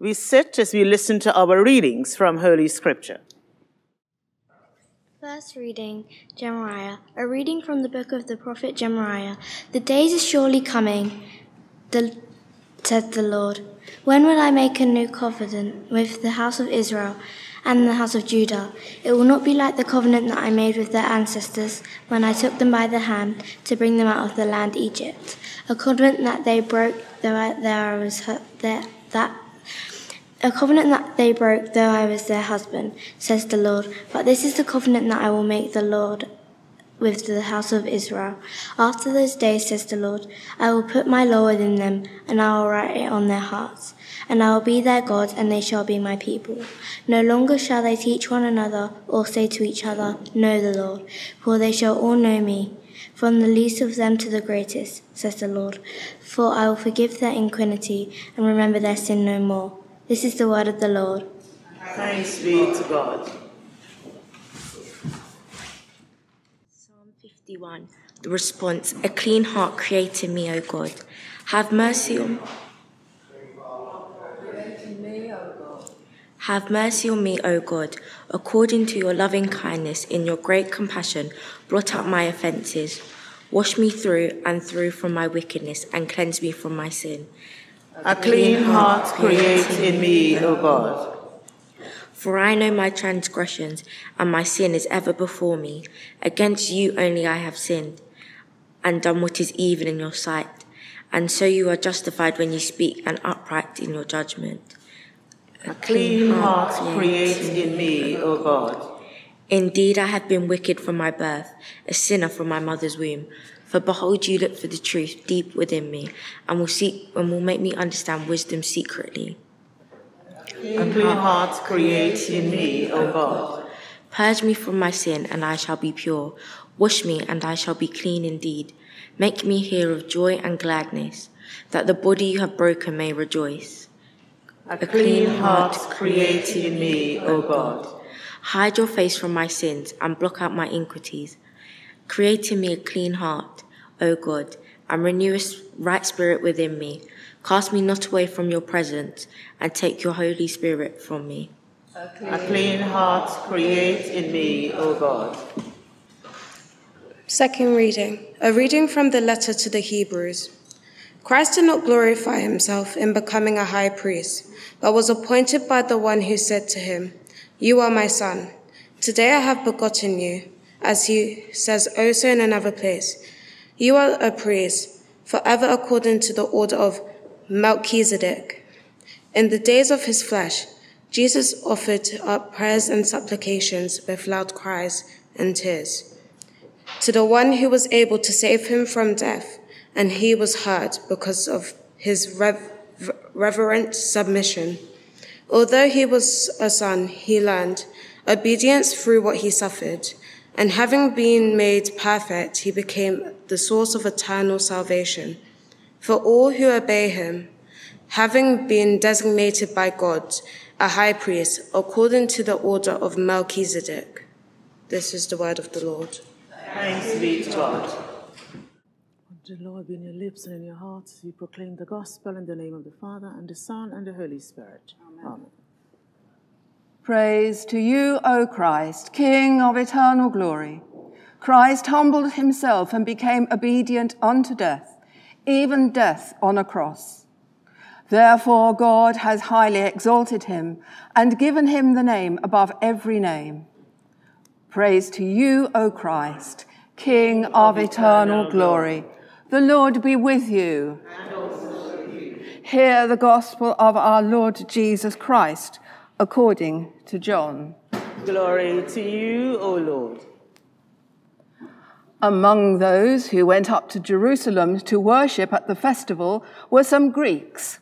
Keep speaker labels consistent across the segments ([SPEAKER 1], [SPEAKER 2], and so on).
[SPEAKER 1] We sit as we listen to our readings from Holy Scripture.
[SPEAKER 2] First reading, Jeremiah. A reading from the book of the prophet Jeremiah. The days are surely coming, the, said the Lord. When will I make a new covenant with the house of Israel and the house of Judah? It will not be like the covenant that I made with their ancestors when I took them by the hand to bring them out of the land Egypt. A covenant that they broke, though I, there I was there, that a covenant that they broke, though I was their husband, says the Lord. But this is the covenant that I will make the Lord with the house of Israel. After those days, says the Lord, I will put my law within them, and I will write it on their hearts. And I will be their God, and they shall be my people. No longer shall they teach one another, or say to each other, Know the Lord, for they shall all know me, from the least of them to the greatest, says the Lord. For I will forgive their iniquity, and remember their sin no more. This is the word of the Lord.
[SPEAKER 1] Thanks be to God.
[SPEAKER 3] Psalm 51. The response A clean heart create in me, O God. Have mercy on Have mercy on me, O God, according to your loving kindness, in your great compassion, blot out my offences. Wash me through and through from my wickedness, and cleanse me from my sin.
[SPEAKER 1] A clean heart create in me, O God.
[SPEAKER 3] For I know my transgressions, and my sin is ever before me. Against you only I have sinned, and done what is evil in your sight. And so you are justified when you speak, and upright in your judgment.
[SPEAKER 1] A clean heart create in me, O God.
[SPEAKER 3] Indeed, I have been wicked from my birth, a sinner from my mother's womb. For behold, you look for the truth deep within me, and will seek and will make me understand wisdom secretly.
[SPEAKER 1] A clean heart create in me, O God.
[SPEAKER 3] Purge me from my sin, and I shall be pure. Wash me, and I shall be clean indeed. Make me hear of joy and gladness, that the body you have broken may rejoice.
[SPEAKER 1] A clean heart create in me, O God.
[SPEAKER 3] Hide your face from my sins and block out my iniquities. Create in me a clean heart, O God, and renew a right spirit within me. Cast me not away from your presence, and take your Holy Spirit from me.
[SPEAKER 1] A clean heart create in me, O God.
[SPEAKER 4] Second reading, a reading from the letter to the Hebrews. Christ did not glorify himself in becoming a high priest, but was appointed by the one who said to him, You are my son. Today I have begotten you as he says also in another place, You are a priest, forever according to the order of Melchizedek. In the days of his flesh, Jesus offered up prayers and supplications with loud cries and tears to the one who was able to save him from death, and he was heard because of his rev- reverent submission. Although he was a son, he learned obedience through what he suffered. And having been made perfect, he became the source of eternal salvation for all who obey him, having been designated by God a high priest according to the order of Melchizedek. This is the word of the Lord.
[SPEAKER 1] Thanks be to God.
[SPEAKER 5] The Lord be in your lips and in your hearts. You proclaim the gospel in the name of the Father and the Son and the Holy Spirit. Amen. Amen.
[SPEAKER 6] Praise to you, O Christ, King of eternal glory. Christ humbled himself and became obedient unto death, even death on a cross. Therefore, God has highly exalted him and given him the name above every name. Praise to you, O Christ, King of eternal glory. The Lord be with you. Hear the gospel of our Lord Jesus Christ according to John.
[SPEAKER 1] Glory to you, O Lord.
[SPEAKER 6] Among those who went up to Jerusalem to worship at the festival were some Greeks.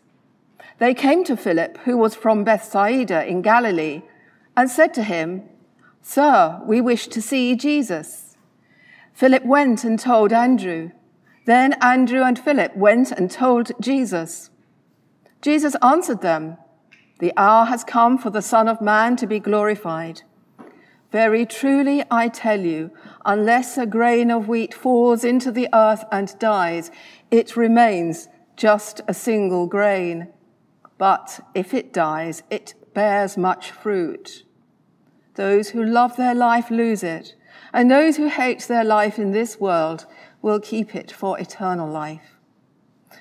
[SPEAKER 6] They came to Philip, who was from Bethsaida in Galilee, and said to him, Sir, we wish to see Jesus. Philip went and told Andrew. Then Andrew and Philip went and told Jesus. Jesus answered them, The hour has come for the Son of Man to be glorified. Very truly I tell you, unless a grain of wheat falls into the earth and dies, it remains just a single grain. but if it dies, it bears much fruit. Those who love their life lose it, and those who hate their life in this world will keep it for eternal life.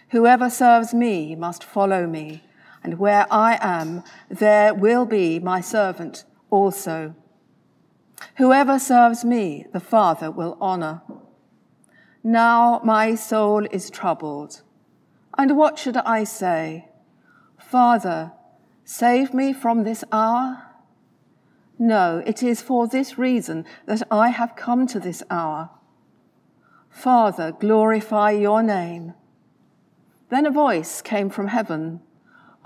[SPEAKER 6] Whoever serves me must follow me, and where I am, there will be my servant also. Whoever serves me, the Father will honor. Now my soul is troubled. And what should I say? Father, save me from this hour? No, it is for this reason that I have come to this hour. Father, glorify your name. Then a voice came from heaven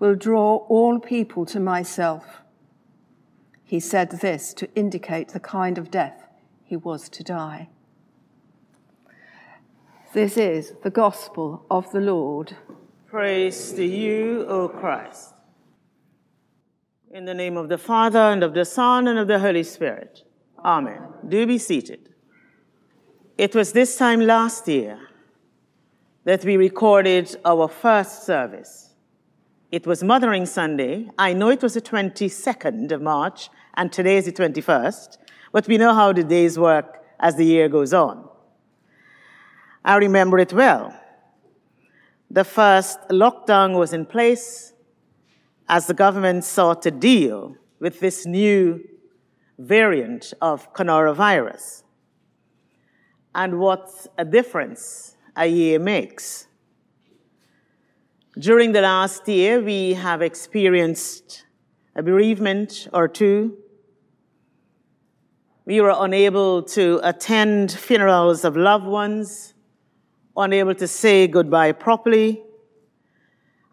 [SPEAKER 6] will draw all people to myself. He said this to indicate the kind of death he was to die. This is the gospel of the Lord.
[SPEAKER 1] Praise to you, O Christ. In the name of the Father, and of the Son, and of the Holy Spirit. Amen. Do be seated. It was this time last year that we recorded our first service. It was Mothering Sunday. I know it was the 22nd of March, and today is the 21st, but we know how the days work as the year goes on. I remember it well. The first lockdown was in place as the government sought to deal with this new variant of coronavirus. And what a difference a year makes. During the last year, we have experienced a bereavement or two. We were unable to attend funerals of loved ones unable to say goodbye properly.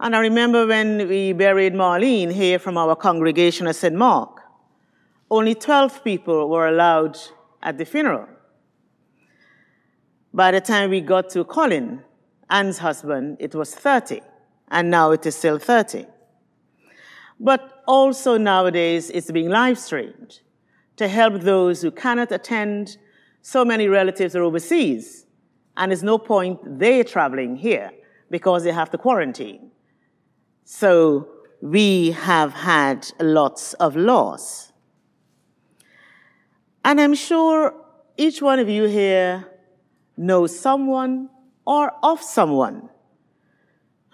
[SPEAKER 1] And I remember when we buried Marlene here from our congregation at St. Mark, only 12 people were allowed at the funeral. By the time we got to Colin, Anne's husband, it was 30, and now it is still 30. But also nowadays, it's being live streamed to help those who cannot attend. So many relatives are overseas and there's no point they traveling here because they have to quarantine. So we have had lots of loss. And I'm sure each one of you here knows someone or of someone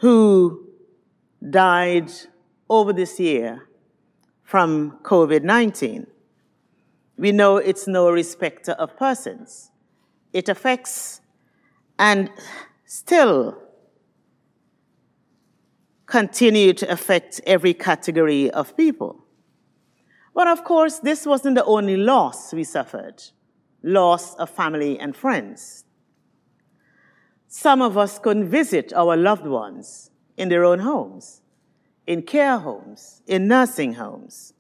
[SPEAKER 1] who died over this year from COVID 19. We know it's no respecter of persons. It affects and still continue to affect every category of people. But of course, this wasn't the only loss we suffered loss of family and friends. Some of us couldn't visit our loved ones in their own homes, in care homes, in nursing homes,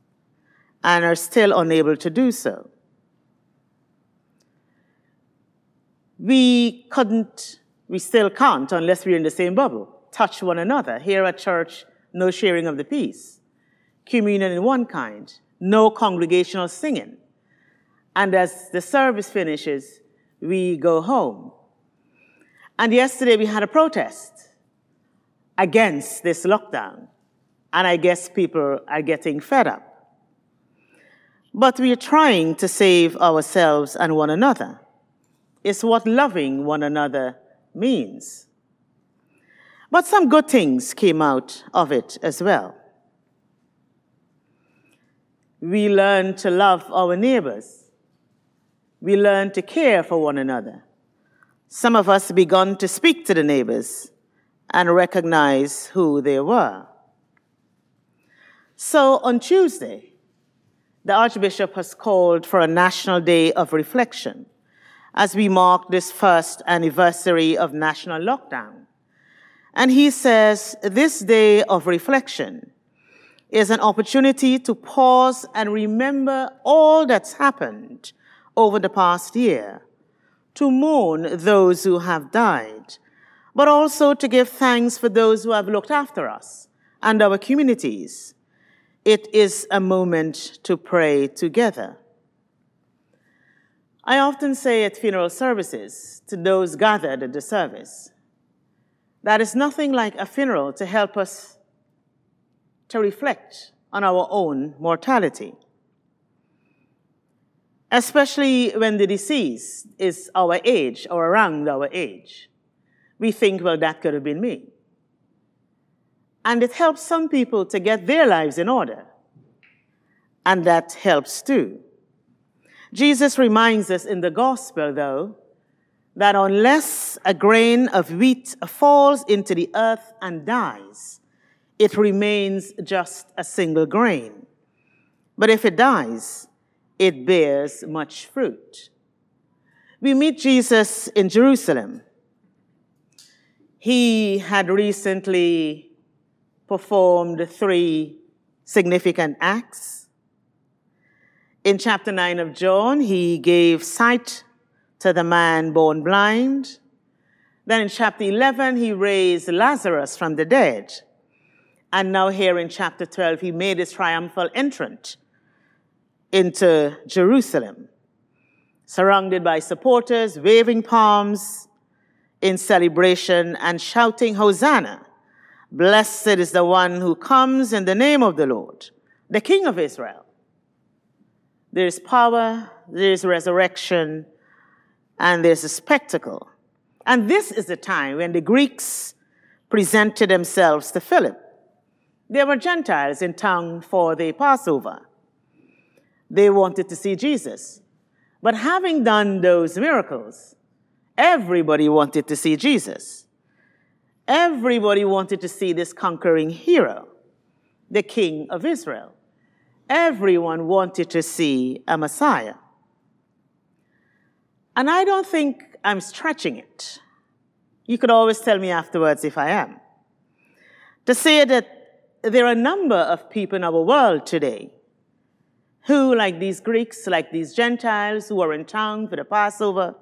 [SPEAKER 1] and are still unable to do so. we couldn't, we still can't, unless we're in the same bubble, touch one another. Here at church, no sharing of the peace. Communion in one kind, no congregational singing. And as the service finishes, we go home. And yesterday we had a protest against this lockdown. And I guess people are getting fed up. But we are trying to save ourselves and one another It's what loving one another means. But some good things came out of it as well. We learned to love our neighbors. We learned to care for one another. Some of us begun to speak to the neighbors and recognize who they were. So on Tuesday, the Archbishop has called for a national day of reflection as we mark this first anniversary of national lockdown. And he says this day of reflection is an opportunity to pause and remember all that's happened over the past year, to mourn those who have died, but also to give thanks for those who have looked after us and our communities. It is a moment to pray together. I often say at funeral services to those gathered at the service, that is nothing like a funeral to help us to reflect on our own mortality. Especially when the deceased is our age or around our age. We think, well, that could have been me. And it helps some people to get their lives in order. And that helps too. Jesus reminds us in the gospel, though, that unless a grain of wheat falls into the earth and dies, it remains just a single grain. But if it dies, it bears much fruit. We meet Jesus in Jerusalem. He had recently performed three significant acts. In chapter 9 of John, he gave sight to the man born blind. Then in chapter 11, he raised Lazarus from the dead. And now, here in chapter 12, he made his triumphal entrance into Jerusalem, surrounded by supporters, waving palms in celebration and shouting, Hosanna! Blessed is the one who comes in the name of the Lord, the King of Israel. There is power, there is resurrection, and there's a spectacle. And this is the time when the Greeks presented themselves to Philip. There were Gentiles in town for the Passover. They wanted to see Jesus. But having done those miracles, everybody wanted to see Jesus. Everybody wanted to see this conquering hero, the King of Israel. Everyone wanted to see a Messiah. And I don't think I'm stretching it. You could always tell me afterwards if I am. To say that there are a number of people in our world today who, like these Greeks, like these Gentiles who are in town for the Passover,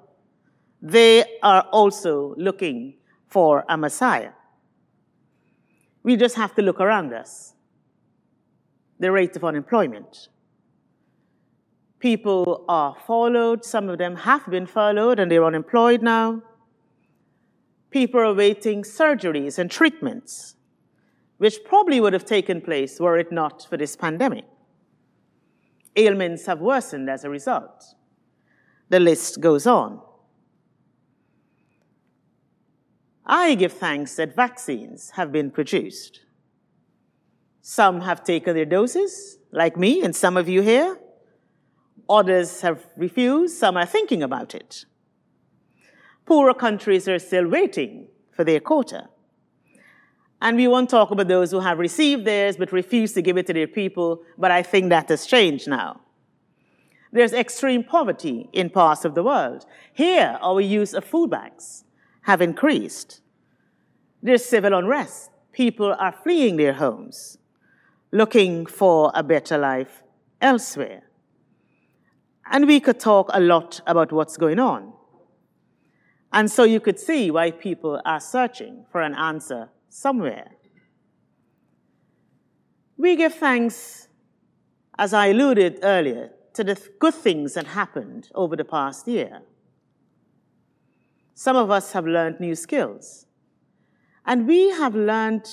[SPEAKER 1] they are also looking for a Messiah. We just have to look around us. The rate of unemployment. People are followed, some of them have been followed and they're unemployed now. People are awaiting surgeries and treatments which probably would have taken place were it not for this pandemic. Ailments have worsened as a result. The list goes on. I give thanks that vaccines have been produced. Some have taken their doses, like me and some of you here. Others have refused, some are thinking about it. Poorer countries are still waiting for their quota. And we won't talk about those who have received theirs but refuse to give it to their people, but I think that has changed now. There's extreme poverty in parts of the world. Here, our use of food banks have increased. There's civil unrest. People are fleeing their homes, looking for a better life elsewhere. And we could talk a lot about what's going on. And so you could see why people are searching for an answer somewhere. We give thanks, as I alluded earlier, to the good things that happened over the past year. Some of us have learned new skills, and we have learned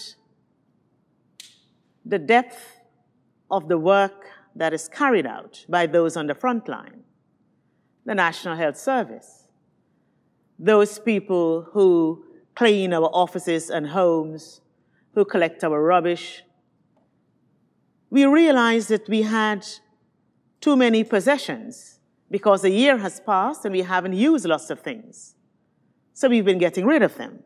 [SPEAKER 1] the depth of the work that is carried out by those on the front line, the National Health Service, those people who clean our offices and homes, who collect our rubbish. We realized that we had too many possessions because a year has passed and we haven't used lots of things. So we've been getting rid of them.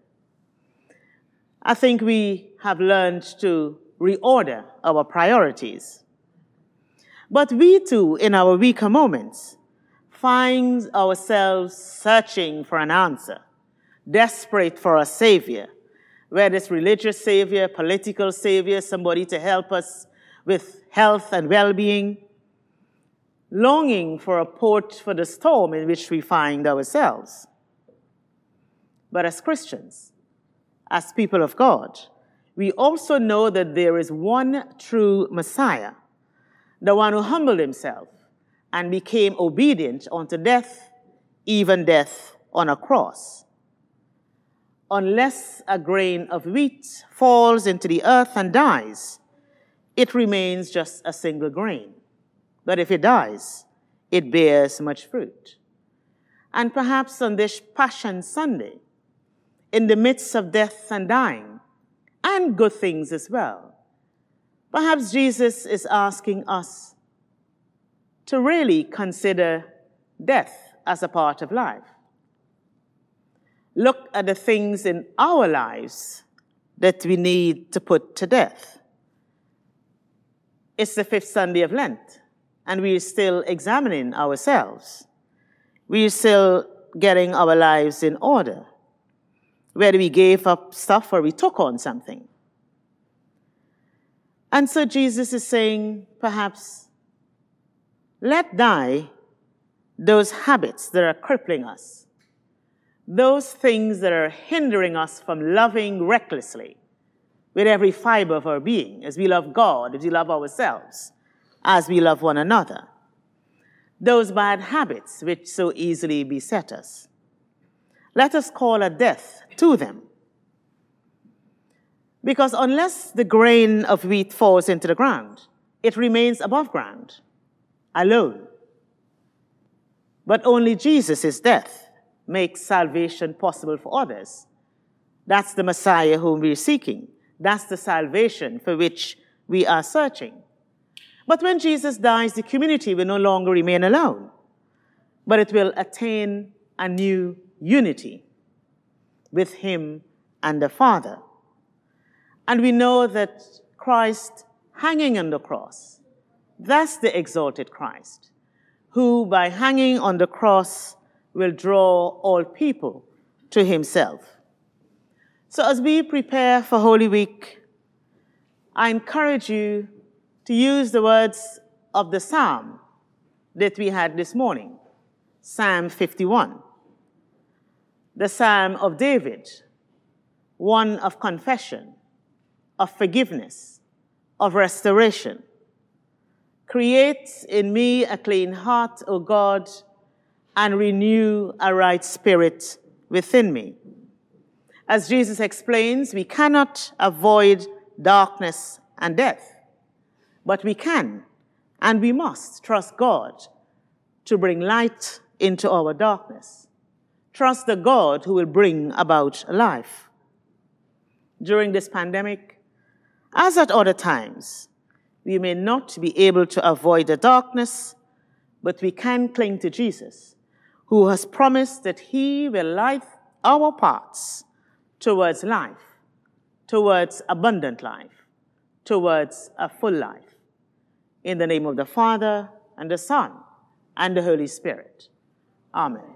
[SPEAKER 1] I think we have learned to reorder our priorities. But we too, in our weaker moments, find ourselves searching for an answer desperate for a savior, whether it's religious savior, political savior, somebody to help us with health and well being, longing for a port for the storm in which we find ourselves. But as Christians, as people of God, we also know that there is one true Messiah, the one who humbled himself and became obedient unto death, even death on a cross. Unless a grain of wheat falls into the earth and dies, it remains just a single grain. But if it dies, it bears much fruit. And perhaps on this Passion Sunday, in the midst of death and dying, and good things as well, perhaps Jesus is asking us to really consider death as a part of life. Look at the things in our lives that we need to put to death. It's the fifth Sunday of Lent, and we're still examining ourselves. We're still getting our lives in order, whether we gave up stuff or we took on something. And so Jesus is saying, perhaps, let die those habits that are crippling us, those things that are hindering us from loving recklessly with every fiber of our being, as we love God, as we love ourselves, as we love one another. Those bad habits which so easily beset us. Let us call a death to them. Because unless the grain of wheat falls into the ground, it remains above ground alone. But only Jesus' is death makes salvation possible for others. That's the Messiah whom we're seeking. That's the salvation for which we are searching. But when Jesus dies, the community will no longer remain alone, but it will attain a new unity with Him and the Father. And we know that Christ hanging on the cross that's the exalted Christ, who by hanging on the cross will draw all people to himself. So as we prepare for Holy Week, I encourage you to use the words of the psalm that we had this morning, Psalm 51. The psalm of David, one of confession, of forgiveness, of restoration Create in me a clean heart, O God, and renew a right spirit within me. As Jesus explains, we cannot avoid darkness and death, but we can and we must trust God to bring light into our darkness. Trust the God who will bring about life. During this pandemic, as at other times, we may not be able to avoid the darkness, but we can cling to Jesus, who has promised that he will light our paths towards life, towards abundant life, towards a full life. In the name of the Father, and the Son, and the Holy Spirit. Amen.